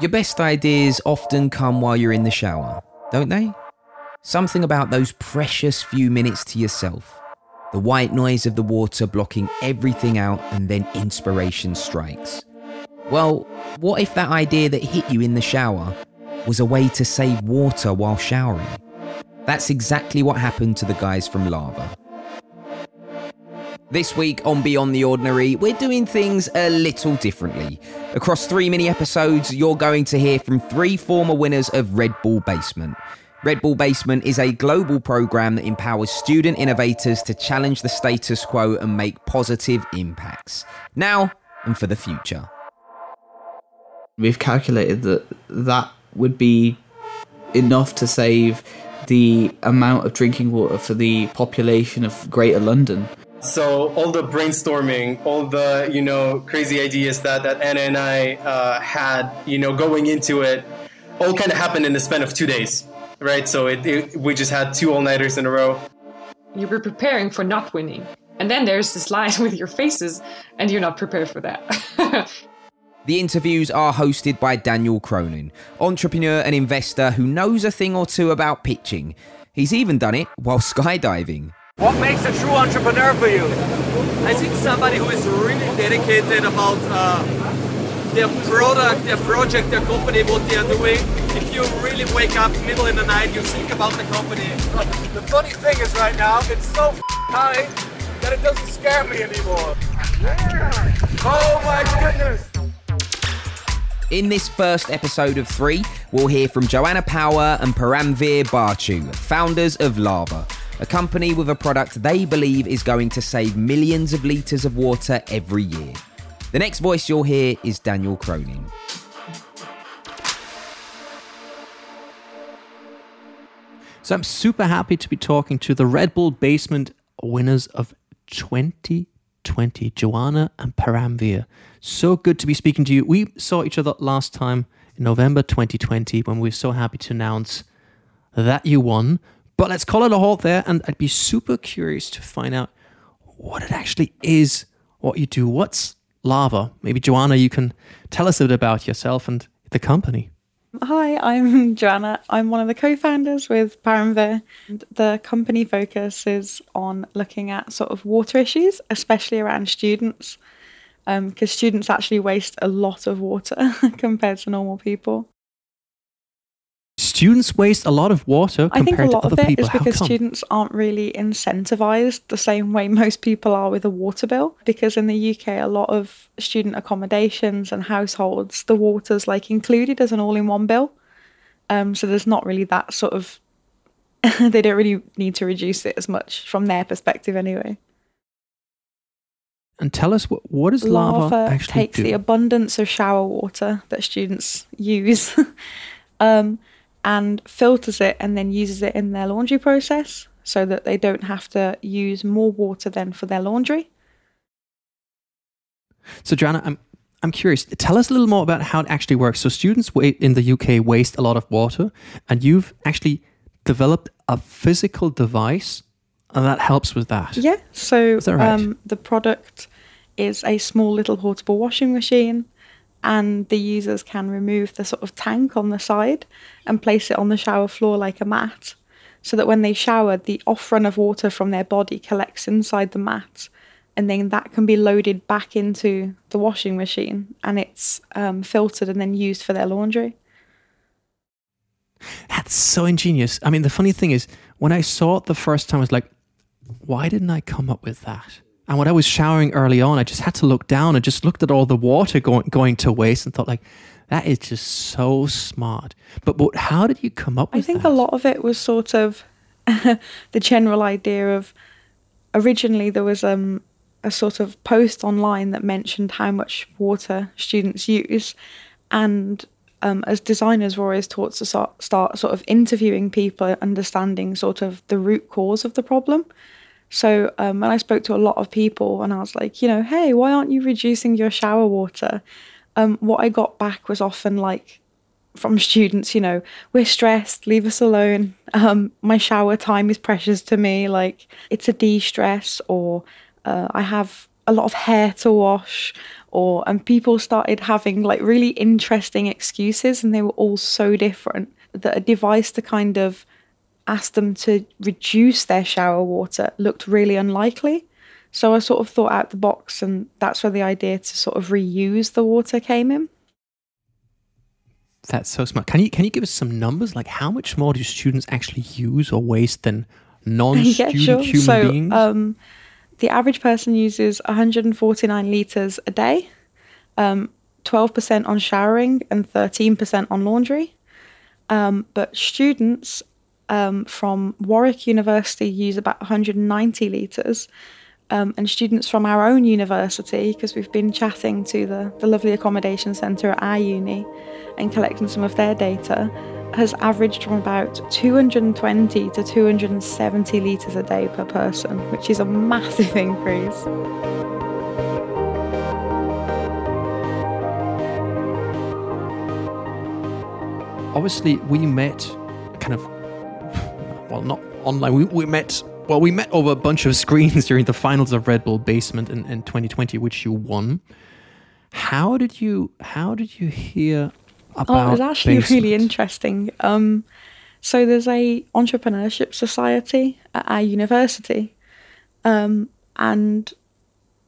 Your best ideas often come while you're in the shower, don't they? Something about those precious few minutes to yourself. The white noise of the water blocking everything out, and then inspiration strikes. Well, what if that idea that hit you in the shower was a way to save water while showering? That's exactly what happened to the guys from Lava. This week on Beyond the Ordinary, we're doing things a little differently. Across three mini episodes, you're going to hear from three former winners of Red Bull Basement. Red Bull Basement is a global program that empowers student innovators to challenge the status quo and make positive impacts. Now and for the future. We've calculated that that would be enough to save the amount of drinking water for the population of Greater London. So all the brainstorming, all the you know crazy ideas that that Anna and I uh, had, you know, going into it, all kind of happened in the span of two days, right? So it, it we just had two all nighters in a row. You were preparing for not winning, and then there's this line with your faces, and you're not prepared for that. The interviews are hosted by Daniel Cronin, entrepreneur and investor who knows a thing or two about pitching. He's even done it while skydiving. What makes a true entrepreneur for you? I think somebody who is really dedicated about uh, their product, their project, their company, what they are doing. If you really wake up middle in the night, you think about the company. The funny thing is right now, it's so high that it doesn't scare me anymore. Yeah. Oh my goodness. In this first episode of three, we'll hear from Joanna Power and Paramveer Bhachu, founders of Lava, a company with a product they believe is going to save millions of litres of water every year. The next voice you'll hear is Daniel Cronin. So I'm super happy to be talking to the Red Bull Basement winners of 2020, Joanna and Paramveer. So good to be speaking to you. We saw each other last time in November 2020 when we were so happy to announce that you won. But let's call it a halt there. And I'd be super curious to find out what it actually is, what you do. What's lava? Maybe Joanna, you can tell us a bit about yourself and the company. Hi, I'm Joanna. I'm one of the co-founders with Paramveer. The company focuses on looking at sort of water issues, especially around students, because um, students actually waste a lot of water compared to normal people. Students waste a lot of water compared I think a lot of it people. is because students aren't really incentivized the same way most people are with a water bill. Because in the UK, a lot of student accommodations and households, the water's like included as an all-in-one bill. Um, so there's not really that sort of. they don't really need to reduce it as much from their perspective, anyway. And tell us what what does lava, lava actually takes do? the abundance of shower water that students use um, and filters it and then uses it in their laundry process so that they don't have to use more water than for their laundry. So, Joanna, I'm I'm curious. Tell us a little more about how it actually works. So, students in the UK waste a lot of water, and you've actually developed a physical device, and that helps with that. Yeah. So that right? um, the product is a small little portable washing machine, and the users can remove the sort of tank on the side and place it on the shower floor like a mat, so that when they shower, the off run of water from their body collects inside the mat. And then that can be loaded back into the washing machine and it's um, filtered and then used for their laundry. That's so ingenious. I mean, the funny thing is, when I saw it the first time, I was like, why didn't I come up with that? And when I was showering early on, I just had to look down and just looked at all the water going going to waste and thought, like, that is just so smart. But but how did you come up with? That? I think that? a lot of it was sort of the general idea of originally there was um, a sort of post online that mentioned how much water students use, and um, as designers, we're always taught to start, start sort of interviewing people, understanding sort of the root cause of the problem. So um, when I spoke to a lot of people, and I was like, you know, hey, why aren't you reducing your shower water? Um, what I got back was often like from students, you know, we're stressed, leave us alone. Um, my shower time is precious to me. Like it's a de stress, or uh, I have a lot of hair to wash or and people started having like really interesting excuses and they were all so different that a device to kind of ask them to reduce their shower water looked really unlikely. So I sort of thought out the box and that's where the idea to sort of reuse the water came in. That's so smart. Can you can you give us some numbers? Like how much more do students actually use or waste than non-student yeah, sure. human so, beings? Um, the average person uses 149 litres a day, um, 12% on showering and 13% on laundry. Um, but students um, from Warwick University use about 190 litres. Um, and students from our own university, because we've been chatting to the, the lovely accommodation centre at our uni and collecting some of their data, has averaged from about 220 to 270 litres a day per person, which is a massive increase. Obviously, we met well, not online. We, we met, well, we met over a bunch of screens during the finals of Red Bull Basement in, in 2020, which you won. How did you, how did you hear about Oh, it was actually really interesting. Um, so there's a entrepreneurship society at our university, um, and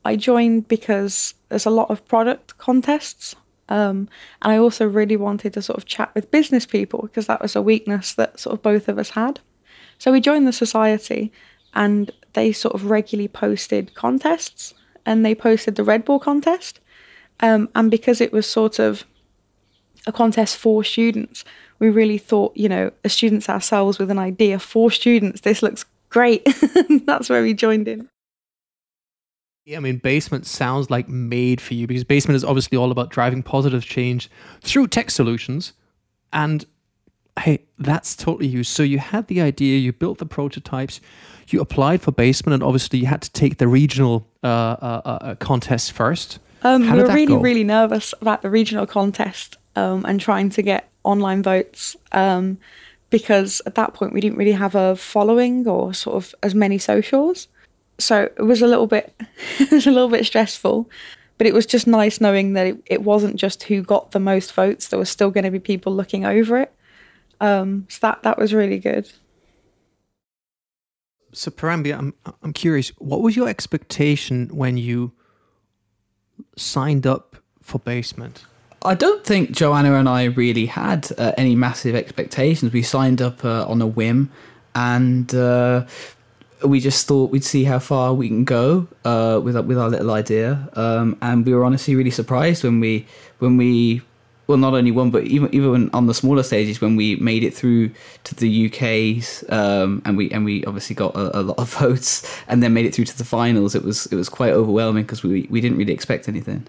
I joined because there's a lot of product contests, um, and I also really wanted to sort of chat with business people because that was a weakness that sort of both of us had. So we joined the society, and they sort of regularly posted contests, and they posted the Red Bull contest, um, and because it was sort of a contest for students. We really thought, you know, as students ourselves with an idea for students, this looks great. That's where we joined in. Yeah, I mean, Basement sounds like made for you because Basement is obviously all about driving positive change through tech solutions. And hey, that's totally you. So you had the idea, you built the prototypes, you applied for Basement, and obviously you had to take the regional uh, uh, uh, contest first. Um, we were really, go? really nervous about the regional contest um, and trying to get online votes um, because at that point we didn't really have a following or sort of as many socials. So it was a little bit, it was a little bit stressful, but it was just nice knowing that it, it wasn't just who got the most votes. There was still going to be people looking over it. Um, so that that was really good. So, Paramveer, I'm, I'm curious, what was your expectation when you signed up for Basement? I don't think Joanna and I really had uh, any massive expectations. We signed up uh, on a whim, and uh, we just thought we'd see how far we can go uh, with our- with our little idea. Um, and we were honestly really surprised when we when we well not only one but even even on the smaller stages when we made it through to the UK's um, and we and we obviously got a, a lot of votes and then made it through to the finals. It was it was quite overwhelming because we we didn't really expect anything.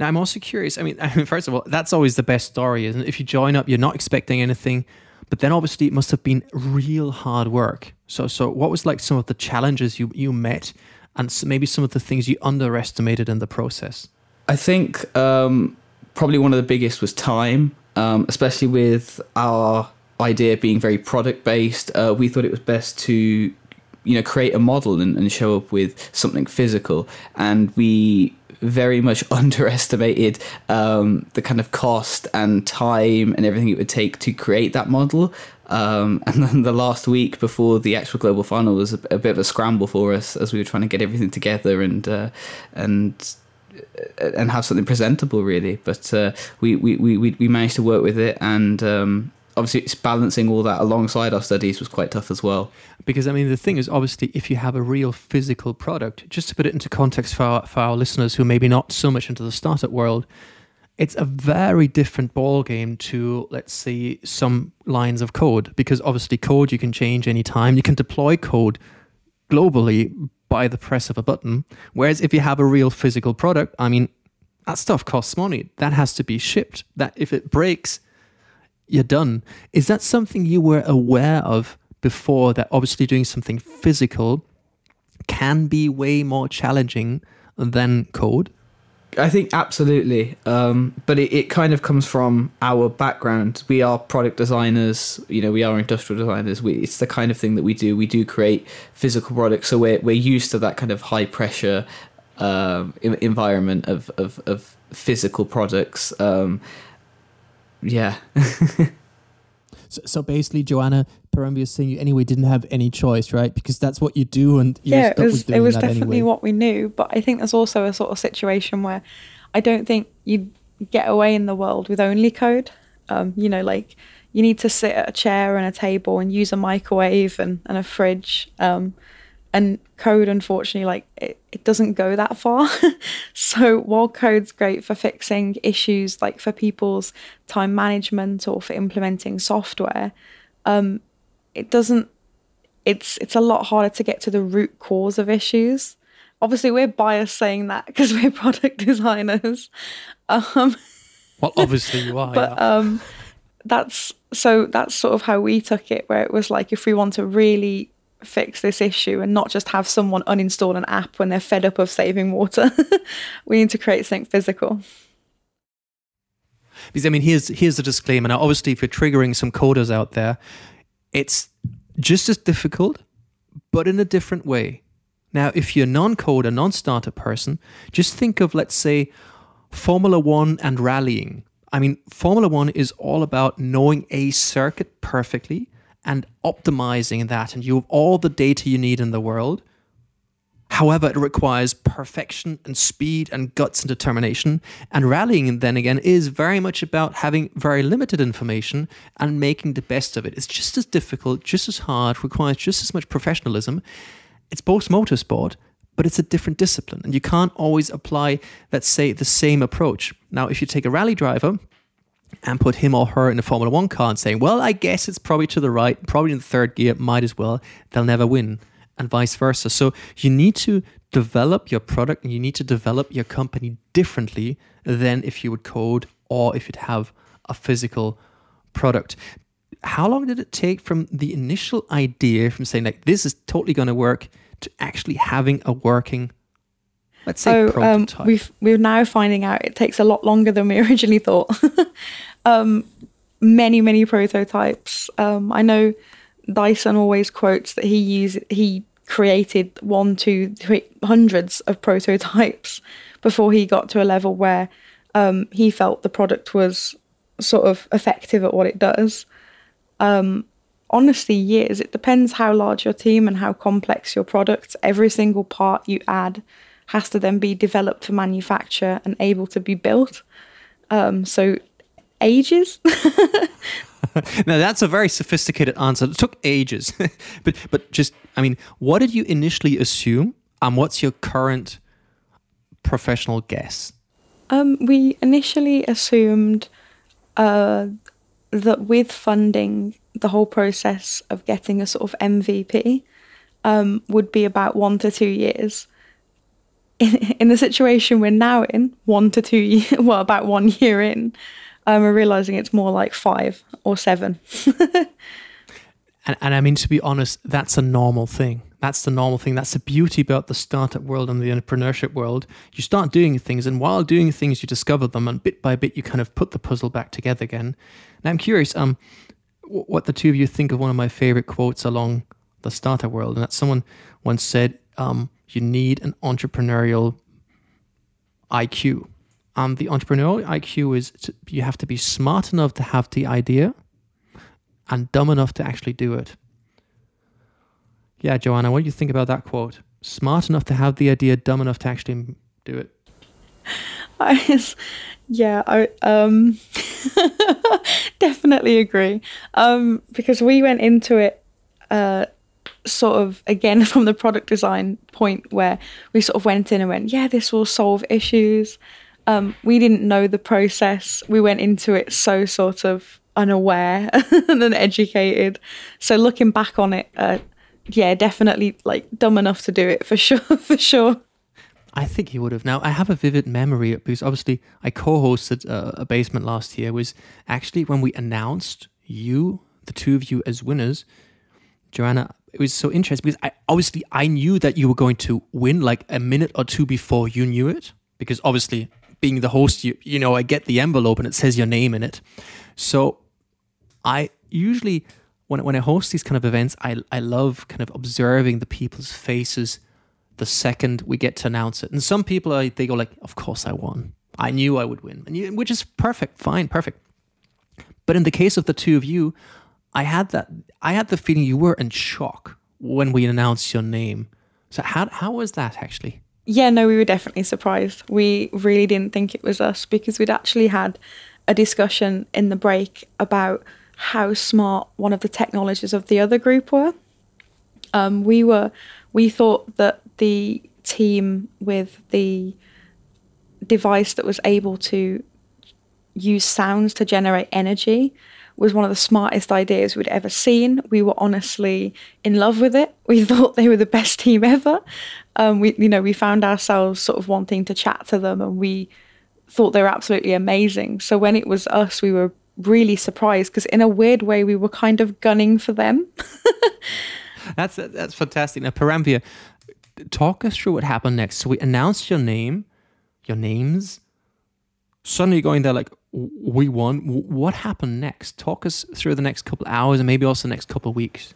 Now, I'm also curious. I mean, I mean, first of all, that's always the best story, isn't it? If you join up, you're not expecting anything, but then obviously it must have been real hard work. So, so what was like some of the challenges you you met, and maybe some of the things you underestimated in the process? I think um, probably one of the biggest was time, um, especially with our idea being very product based. Uh, we thought it was best to, you know, create a model and, and show up with something physical, and we very much underestimated um, the kind of cost and time and everything it would take to create that model. Um, and then the last week before the actual global final was a, a bit of a scramble for us as we were trying to get everything together and uh, and and have something presentable really. But uh, we, we, we, we managed to work with it and um, obviously it's balancing all that alongside our studies was quite tough as well. Because I mean, the thing is, obviously, if you have a real physical product, just to put it into context for our, for our listeners who maybe not so much into the startup world, it's a very different ball game to let's say some lines of code. Because obviously code you can change anytime. You can deploy code globally by the press of a button. Whereas if you have a real physical product i mean that stuff costs money. That has to be shipped. That if it breaks you're done. Is that something you were aware of before that obviously doing something physical can be way more challenging than code I think absolutely, um, but it, it kind of comes from our background. We are product designers, you know, we are industrial designers. We, it's the kind of thing that we do. We do create physical products, so we're we're used to that kind of high pressure um, en- environment of, of, of physical products. Um, yeah. So, so basically, Joanna Saying you anyway didn't have any choice, right? Because that's what you do, and you're yeah, it was it was definitely anyway. what we knew. But I think there's also a sort of situation where I don't think you get away in the world with only code. Um, you know, like you need to sit at a chair and a table and use a microwave and, and a fridge. Um, and code, unfortunately, like it, it doesn't go that far. so while code's great for fixing issues, like for people's time management or for implementing software, um, it doesn't it's it's a lot harder to get to the root cause of issues. Obviously, we're biased saying that because we're product designers. Um, Well, obviously you are. but yeah. um, that's so that's sort of how we took it, where it was like if we want to really fix this issue and not just have someone uninstall an app when they're fed up of saving water, we need to create something physical. Because I mean, here's here's the disclaimer. Now, obviously, if you're triggering some coders out there, it's just as difficult, but in a different way. Now, if you're a non-coder, non-starter person, just think of let's say Formula One and rallying. I mean, Formula One is all about knowing a circuit perfectly and optimizing that, and you have all the data you need in the world. However, it requires perfection and speed and guts and determination. And rallying, then again, is very much about having very limited information and making the best of it. It's just as difficult, just as hard, requires just as much professionalism. It's both motorsport, but it's a different discipline. And you can't always apply, let's say, the same approach. Now, if you take a rally driver, and put him or her in a Formula One car and saying, well, I guess it's probably to the right, probably in the third gear, might as well, they'll never win, and vice versa. So you need to develop your product and you need to develop your company differently than if you would code or if you'd have a physical product. How long did it take from the initial idea, from saying, like, this is totally going to work, to actually having a working, let's say, Oh, um, prototype? we've we're now finding out it takes a lot longer than we originally thought. um, many many prototypes. Um, I know Dyson always quotes that he used he created one, two, three hundreds of prototypes before he got to a level where um, he felt the product was sort of effective at what it does. Um, honestly, years. It depends how large your team and how complex your product. Every single part you add has to then be developed for manufacture and able to be built. Um, so ages. now that's a very sophisticated answer. It took ages, but but just I mean, what did you initially assume, and what's your current professional guess? Um, we initially assumed uh, that with funding, the whole process of getting a sort of MVP um, would be about one to two years. In, in the situation we're now in, one to two years, well, about one year in, um, we're realizing it's more like five or seven. And, and I mean, to be honest, that's a normal thing. That's the normal thing. That's the beauty about the startup world and the entrepreneurship world. You start doing things, and while doing things, you discover them, and bit by bit, you kind of put the puzzle back together again. Now, I'm curious, um, wh- what the two of you think of one of my favorite quotes along the startup world, and that someone once said, um, "You need an entrepreneurial IQ." Um, the entrepreneurial IQ is to, you have to be smart enough to have the idea and dumb enough to actually do it. Yeah, Joanna, what do you think about that quote? Smart enough to have the idea, dumb enough to actually do it. I yeah, I um definitely agree. Um, because we went into it uh sort of again from the product design point where we sort of went in and went, yeah, this will solve issues. Um, we didn't know the process. We went into it so sort of unaware and uneducated. So looking back on it, uh, yeah, definitely like dumb enough to do it for sure, for sure. I think he would have. Now, I have a vivid memory because obviously I co-hosted uh, a basement last year. Was actually when we announced you, the two of you, as winners. Joanna, it was so interesting because I obviously I knew that you were going to win like a minute or two before you knew it because obviously being the host, you you know I get the envelope and it says your name in it. So I usually when when I host these kind of events, I I love kind of observing the people's faces the second we get to announce it. And some people are, they go like, "Of course I won. I knew I would win," you, which is perfect, fine, perfect. But in the case of the two of you, I had that I had the feeling you were in shock when we announced your name. So how how was that actually? Yeah, no, we were definitely surprised. We really didn't think it was us because we'd actually had a discussion in the break about how smart one of the technologies of the other group were. Um, we were we thought that the team with the device that was able to use sounds to generate energy was one of the smartest ideas we'd ever seen. We were honestly in love with it. We thought they were the best team ever. Um, we, you know, we found ourselves sort of wanting to chat to them, and we thought they were absolutely amazing. So when it was us, we were really surprised because in a weird way, we were kind of gunning for them. that's that's fantastic. Now, Paramveer, talk us through what happened next. So we announced your name, your names. Suddenly going there like, we won. What happened next? Talk us through the next couple hours and maybe also the next couple weeks.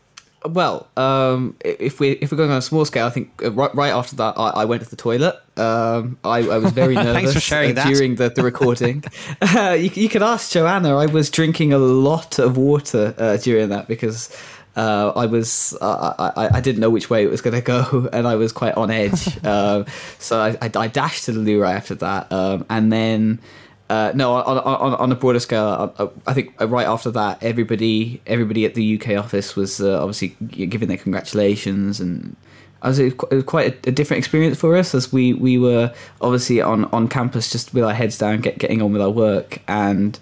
Well, um, if we if we're going on a small scale, I think uh, right, right after that, I, I went to the toilet. Um, I, I, was very nervous Thanks for sharing uh, during the, the recording. uh, you, you could ask Joanna. I was drinking a lot of water uh, during that because uh, I was I, I, I, didn't know which way it was going to go, and I was quite on edge. um, so I, I, I, dashed to the loo right after that, um, and then uh, no, on, on, on a broader scale, I, I, think right after that, everybody everybody at the UK office was uh, obviously giving their congratulations, and I was, it was quite a, a, different experience for us as we, we were obviously on, on campus just with our heads down, get, getting on with our work, and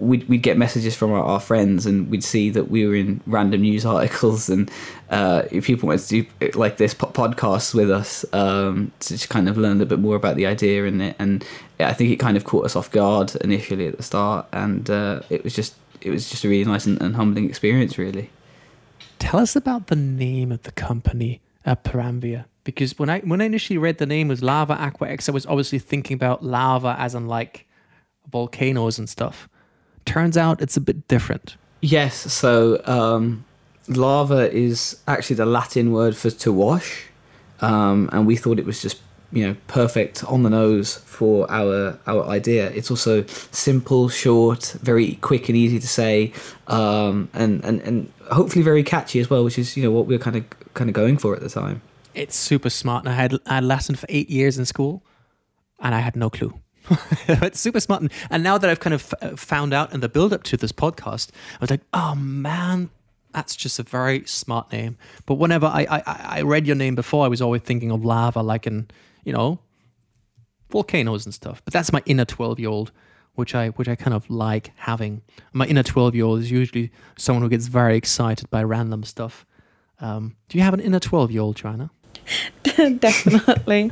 we'd, we'd get messages from our, our, friends and we'd see that we were in random news articles and uh, people wanted to do like this podcast with us um, to just kind of learn a bit more about the idea and it and I think it kind of caught us off guard initially at the start and uh, it was just it was just a really nice and, and, humbling experience really. Tell us about the name of the company at Paramveer because when I when I initially read the name was Lava Aqua X. I was obviously thinking about lava as in like volcanoes and stuff turns out it's a bit different. Yes, so um, lava is actually the Latin word for to wash, um, and we thought it was just you know perfect on the nose for our our idea. It's also simple, short, very quick and easy to say, um, and and and hopefully very catchy as well, which is you know what we are kind of kind of going for at the time. It's super smart. And I had I had Latin for eight years in school, and I had no clue. it's super smart. And, and, now that I've kind of f- found out in the build up to this podcast, I was like, oh man, that's just a very smart name. But whenever I, I, I read your name before, I was always thinking of lava, like in, you know, volcanoes and stuff. But that's my inner 12 year old. Which I which I kind of like having. My inner twelve year old is usually someone who gets very excited by random stuff. Um, do you have an inner twelve year old, Joanna? Definitely.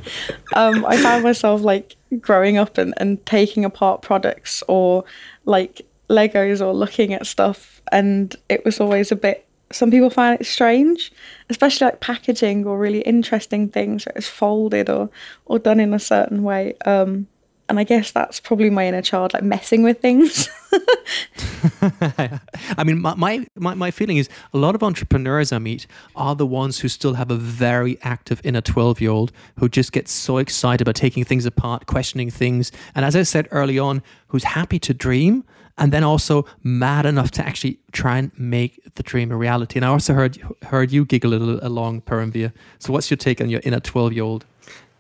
um, I found myself like growing up and, and taking apart products or like Legos or looking at stuff, and it was always a bit. Some people find it strange, especially like packaging or really interesting things that is folded or or done in a certain way. Um, and I guess that's probably my inner child, like messing with things. I mean, my, my, my feeling is a lot of entrepreneurs I meet are the ones who still have a very active inner 12 year old who just gets so excited about taking things apart, questioning things. And as I said early on, who's happy to dream and then also mad enough to actually try and make the dream a reality. And I also heard, heard you giggle a little along Paramveer. So, what's your take on your inner 12 year old?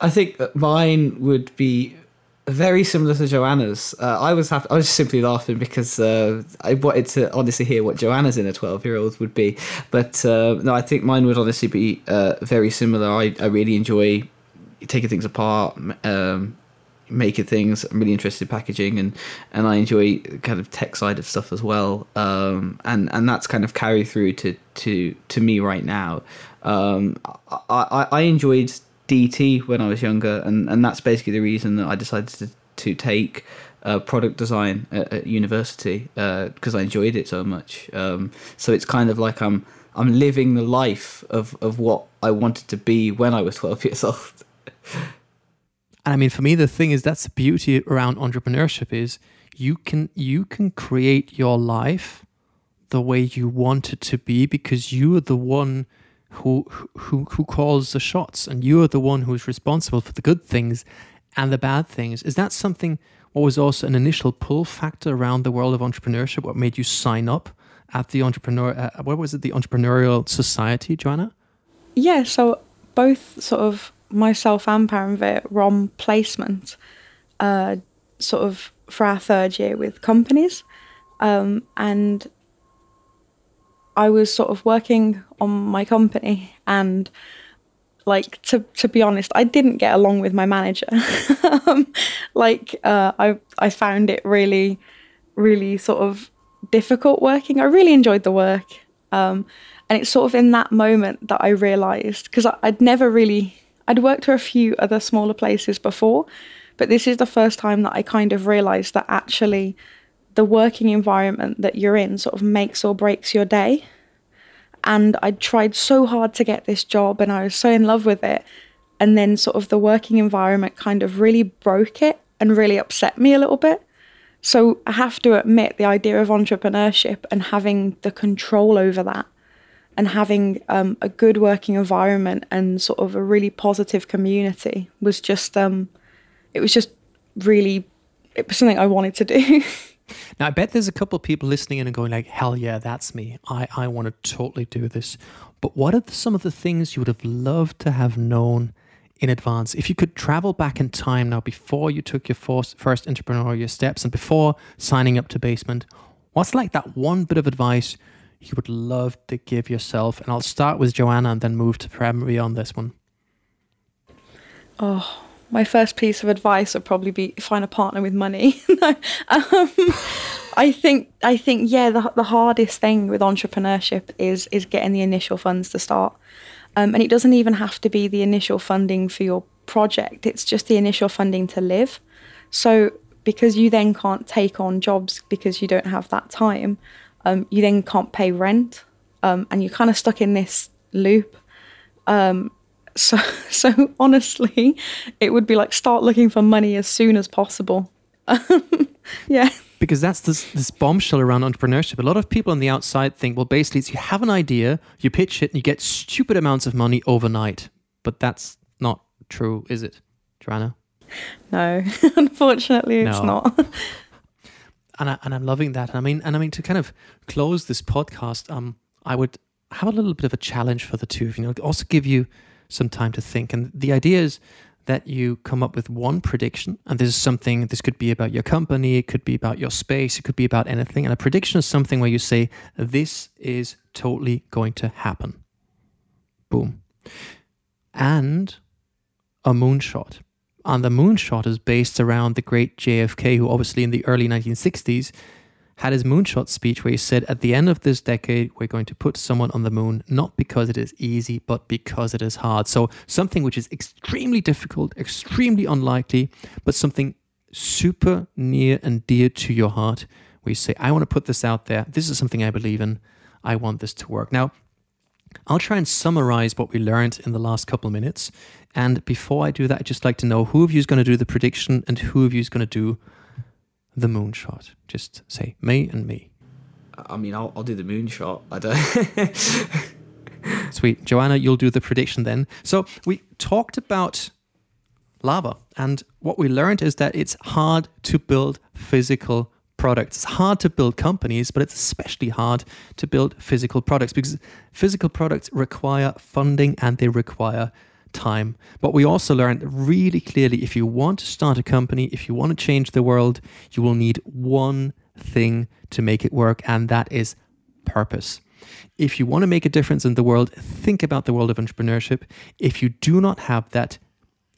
I think that mine would be very similar to Joanna's. Uh, I was happy, I was simply laughing because uh, I wanted to honestly hear what Joanna's in a twelve-year-old would be. But uh, no, I think mine would honestly be uh, very similar. I, I really enjoy taking things apart, um, making things. I'm really interested in packaging, and and I enjoy kind of tech side of stuff as well. Um, and and that's kind of carry through to to to me right now. Um, I, I, I enjoyed DT when I was younger, and, and that's basically the reason that I decided to, to take uh, product design at, at university because uh, I enjoyed it so much. Um, so it's kind of like I'm I'm living the life of, of what I wanted to be when I was 12 years old. And I mean, for me, the thing is that's the beauty around entrepreneurship is you can you can create your life the way you want it to be because you are the one who who who calls the shots, and you are the one who is responsible for the good things and the bad things. Is that something? What was also an initial pull factor around the world of entrepreneurship? What made you sign up at the entrepreneur? Uh, what was it? The entrepreneurial society, Joanna? Yeah. So both sort of myself and Paramveer were on placement, uh, sort of for our third year with companies, um, and I was sort of working on my company and like to to be honest, I didn't get along with my manager. um, like uh, I I found it really, really sort of difficult working. I really enjoyed the work, um, and it's sort of in that moment that I realised because I'd never really I'd worked for a few other smaller places before, but this is the first time that I kind of realised that actually the working environment that you're in sort of makes or breaks your day and I tried so hard to get this job and I was so in love with it. And then, sort of, the working environment kind of really broke it and really upset me a little bit. So, I have to admit, the idea of entrepreneurship and having the control over that and having um, a good working environment and sort of a really positive community was just, um, it was just really, it was something I wanted to do. Now, I bet there's a couple of people listening in and going like, "Hell yeah, that's me. I I want to totally do this." But what are some of the things you would have loved to have known in advance? If you could travel back in time now, before you took your first, first entrepreneurial steps and before signing up to Basement, what's like that one bit of advice you would love to give yourself? And I'll start with Joanna and then move to Prem on this one. Oh, my first piece of advice would probably be find a partner with money. um, I think I think yeah, the the hardest thing with entrepreneurship is is getting the initial funds to start, um, and it doesn't even have to be the initial funding for your project. It's just the initial funding to live. So because you then can't take on jobs because you don't have that time, um, you then can't pay rent, um, and you're kind of stuck in this loop. Um, so, so honestly, it would be like start looking for money as soon as possible. yeah. Because that's this, this bombshell around entrepreneurship. A lot of people on the outside think, well, basically, it's you have an idea, you pitch it, and you get stupid amounts of money overnight. But that's not true, is it, Joanna? No, unfortunately, it's no. not. and I, and I'm loving that. I mean, and I mean to kind of close this podcast, um, I would have a little bit of a challenge for the two of you. Know, also give you some time to think. And the idea is that you come up with one prediction, and this is something, this could be about your company, it could be about your space, it could be about anything. And a prediction is something where you say, this is totally going to happen. Boom. And a moonshot. And the moonshot is based around the great JFK, who obviously in the early 1960s had his moonshot speech where he said, At the end of this decade, we're going to put someone on the moon, not because it is easy, but because it is hard. So, something which is extremely difficult, extremely unlikely, but something super near and dear to your heart, where you say, I want to put this out there. This is something I believe in. I want this to work. Now, I'll try and summarize what we learned in the last couple of minutes. And before I do that, I'd just like to know who of you is going to do the prediction and who of you is going to do the moonshot? Just say me and me. I mean, I'll, I'll do the moonshot. I don't. Sweet. Joanna, you'll do the prediction then. So we talked about lava, and what we learned is that it's hard to build physical products. It's hard to build companies, but it's especially hard to build physical products because physical products require funding and they require time. But we also learned really clearly if you want to start a company, if you want to change the world, you will need one thing to make it work, and that is purpose. If you want to make a difference in the world, think about the world of entrepreneurship. If you do not have that,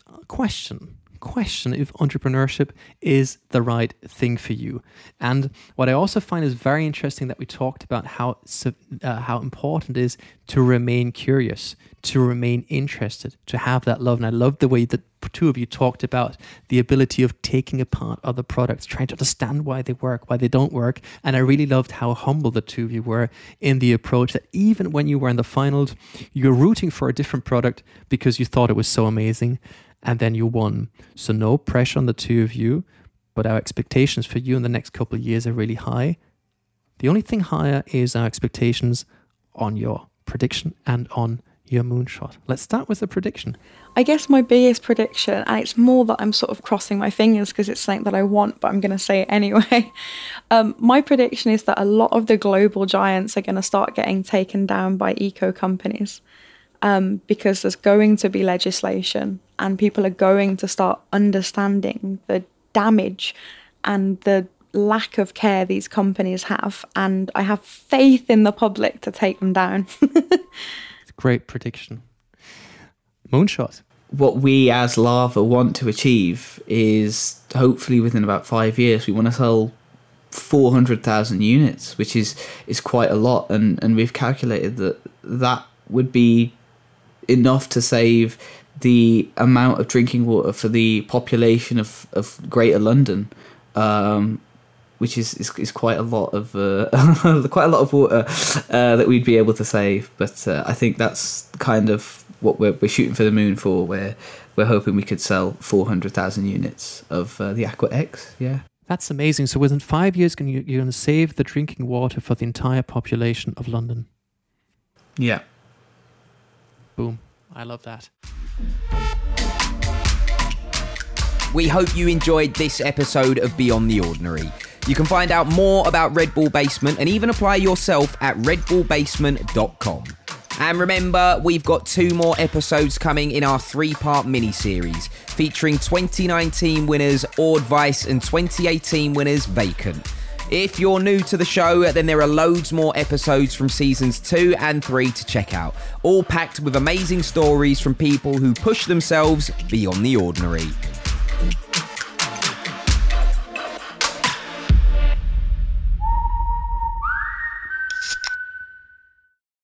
uh, question question if entrepreneurship is the right thing for you. And what I also find is very interesting that we talked about how uh, how important it is to remain curious, to remain interested, to have that love. And I love the way that two of you talked about the ability of taking apart other products, trying to understand why they work, why they don't work. And I really loved how humble the two of you were in the approach that even when you were in the finals, you're rooting for a different product because you thought it was so amazing and then you won. So no pressure on the two of you, but our expectations for you in the next couple of years are really high. The only thing higher is our expectations on your prediction and on your moonshot? Let's start with the prediction. I guess my biggest prediction, and it's more that I'm sort of crossing my fingers because it's something that I want, but I'm going to say it anyway. Um, my prediction is that a lot of the global giants are going to start getting taken down by eco companies um, because there's going to be legislation and people are going to start understanding the damage and the lack of care these companies have. And I have faith in the public to take them down. It's a Great prediction. Moonshot. What we as Lava want to achieve is hopefully within about five years, we want to sell 400,000 units, which is, is quite a lot. And, and we've calculated that that would be enough to save the amount of drinking water for the population of, of Greater London, um, which is, is, is quite a lot of uh, quite a lot of water uh, that we'd be able to save. But uh, I think that's kind of what we're, we're shooting for the moon for. Where we're hoping we could sell four hundred thousand units of uh, the Aqua X. Yeah. That's amazing. So within five years, can you, you're going to save the drinking water for the entire population of London. Yeah. Boom. I love that. We hope you enjoyed this episode of Beyond the Ordinary. You can find out more about Red Bull Basement and even apply yourself at redbullbasement.com. And remember, we've got two more episodes coming in our three part mini series featuring 2019 winners Ord Vice and 2018 winners Vacant. If you're new to the show, then there are loads more episodes from seasons two and three to check out, all packed with amazing stories from people who push themselves beyond the ordinary.